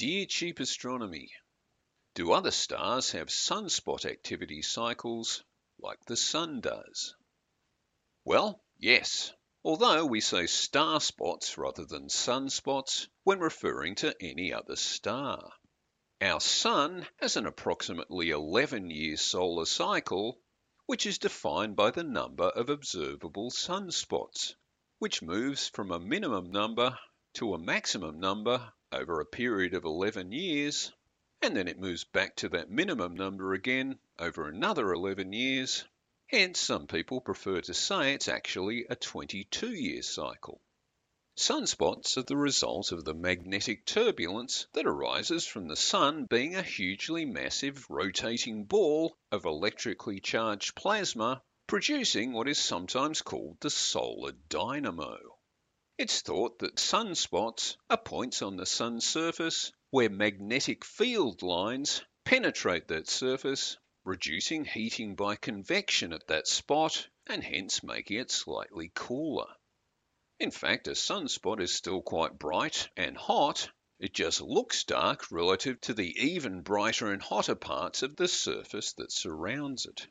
Dear Cheap Astronomy, do other stars have sunspot activity cycles like the Sun does? Well, yes, although we say star spots rather than sunspots when referring to any other star. Our Sun has an approximately 11 year solar cycle, which is defined by the number of observable sunspots, which moves from a minimum number to a maximum number over a period of 11 years, and then it moves back to that minimum number again over another 11 years. Hence, some people prefer to say it's actually a 22 year cycle. Sunspots are the result of the magnetic turbulence that arises from the sun being a hugely massive rotating ball of electrically charged plasma producing what is sometimes called the solar dynamo. It's thought that sunspots are points on the sun's surface where magnetic field lines penetrate that surface, reducing heating by convection at that spot and hence making it slightly cooler. In fact, a sunspot is still quite bright and hot, it just looks dark relative to the even brighter and hotter parts of the surface that surrounds it.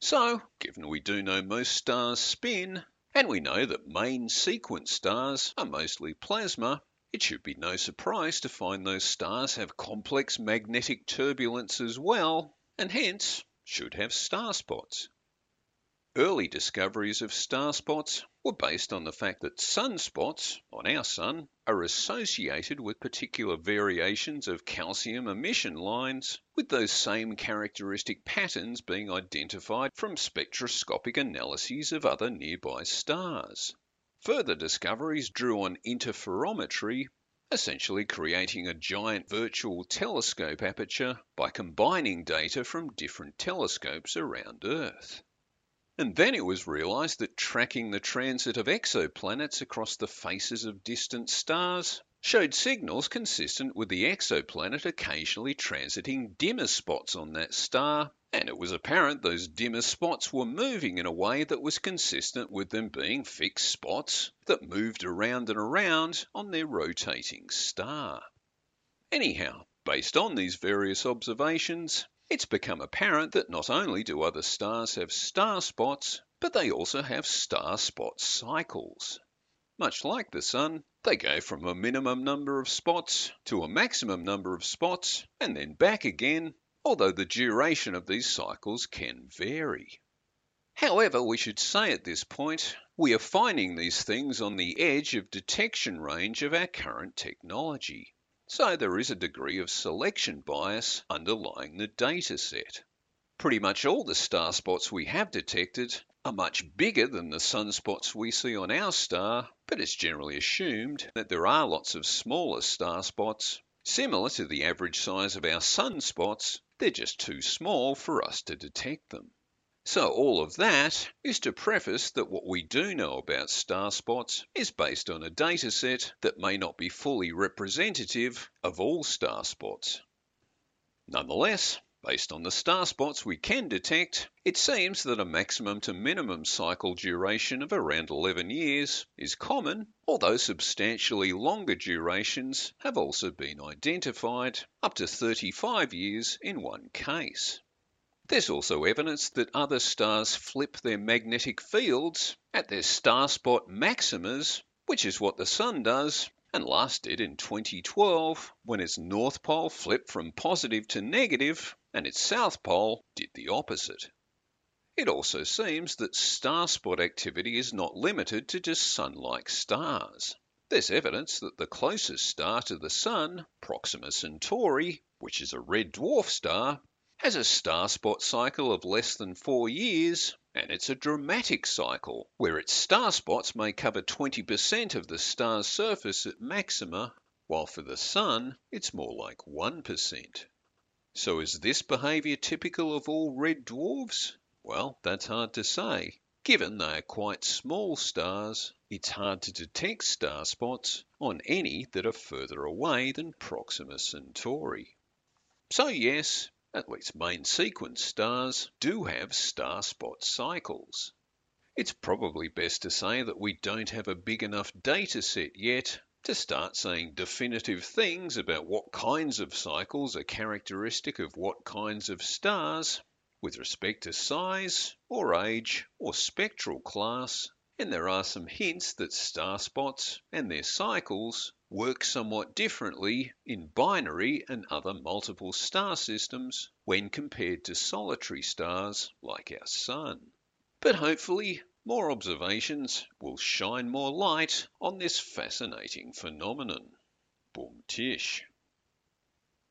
So, given we do know most stars spin, and we know that main sequence stars are mostly plasma, it should be no surprise to find those stars have complex magnetic turbulence as well, and hence should have star spots. Early discoveries of star spots were based on the fact that sunspots on our sun are associated with particular variations of calcium emission lines, with those same characteristic patterns being identified from spectroscopic analyses of other nearby stars. Further discoveries drew on interferometry, essentially creating a giant virtual telescope aperture by combining data from different telescopes around Earth. And then it was realised that tracking the transit of exoplanets across the faces of distant stars showed signals consistent with the exoplanet occasionally transiting dimmer spots on that star, and it was apparent those dimmer spots were moving in a way that was consistent with them being fixed spots that moved around and around on their rotating star. Anyhow, based on these various observations, it's become apparent that not only do other stars have star spots, but they also have star spot cycles. Much like the Sun, they go from a minimum number of spots to a maximum number of spots and then back again, although the duration of these cycles can vary. However, we should say at this point, we are finding these things on the edge of detection range of our current technology. So there is a degree of selection bias underlying the data set. Pretty much all the star spots we have detected are much bigger than the sunspots we see on our star, but it's generally assumed that there are lots of smaller star spots. Similar to the average size of our sunspots, they're just too small for us to detect them. So all of that is to preface that what we do know about star spots is based on a data set that may not be fully representative of all star spots. Nonetheless, based on the star spots we can detect, it seems that a maximum to minimum cycle duration of around 11 years is common, although substantially longer durations have also been identified, up to 35 years in one case. There's also evidence that other stars flip their magnetic fields at their star spot maximas, which is what the Sun does, and last did in 2012 when its north pole flipped from positive to negative and its south pole did the opposite. It also seems that star spot activity is not limited to just sun-like stars. There's evidence that the closest star to the Sun, Proxima Centauri, which is a red dwarf star, has a star spot cycle of less than four years, and it's a dramatic cycle where its star spots may cover 20% of the star's surface at maxima, while for the Sun it's more like 1%. So is this behaviour typical of all red dwarfs? Well, that's hard to say. Given they are quite small stars, it's hard to detect star spots on any that are further away than Proxima Centauri. So yes, at least main sequence stars, do have star spot cycles. It's probably best to say that we don't have a big enough data set yet to start saying definitive things about what kinds of cycles are characteristic of what kinds of stars with respect to size or age or spectral class, and there are some hints that star spots and their cycles work somewhat differently in binary and other multiple star systems when compared to solitary stars like our Sun. But hopefully more observations will shine more light on this fascinating phenomenon. Boom tish.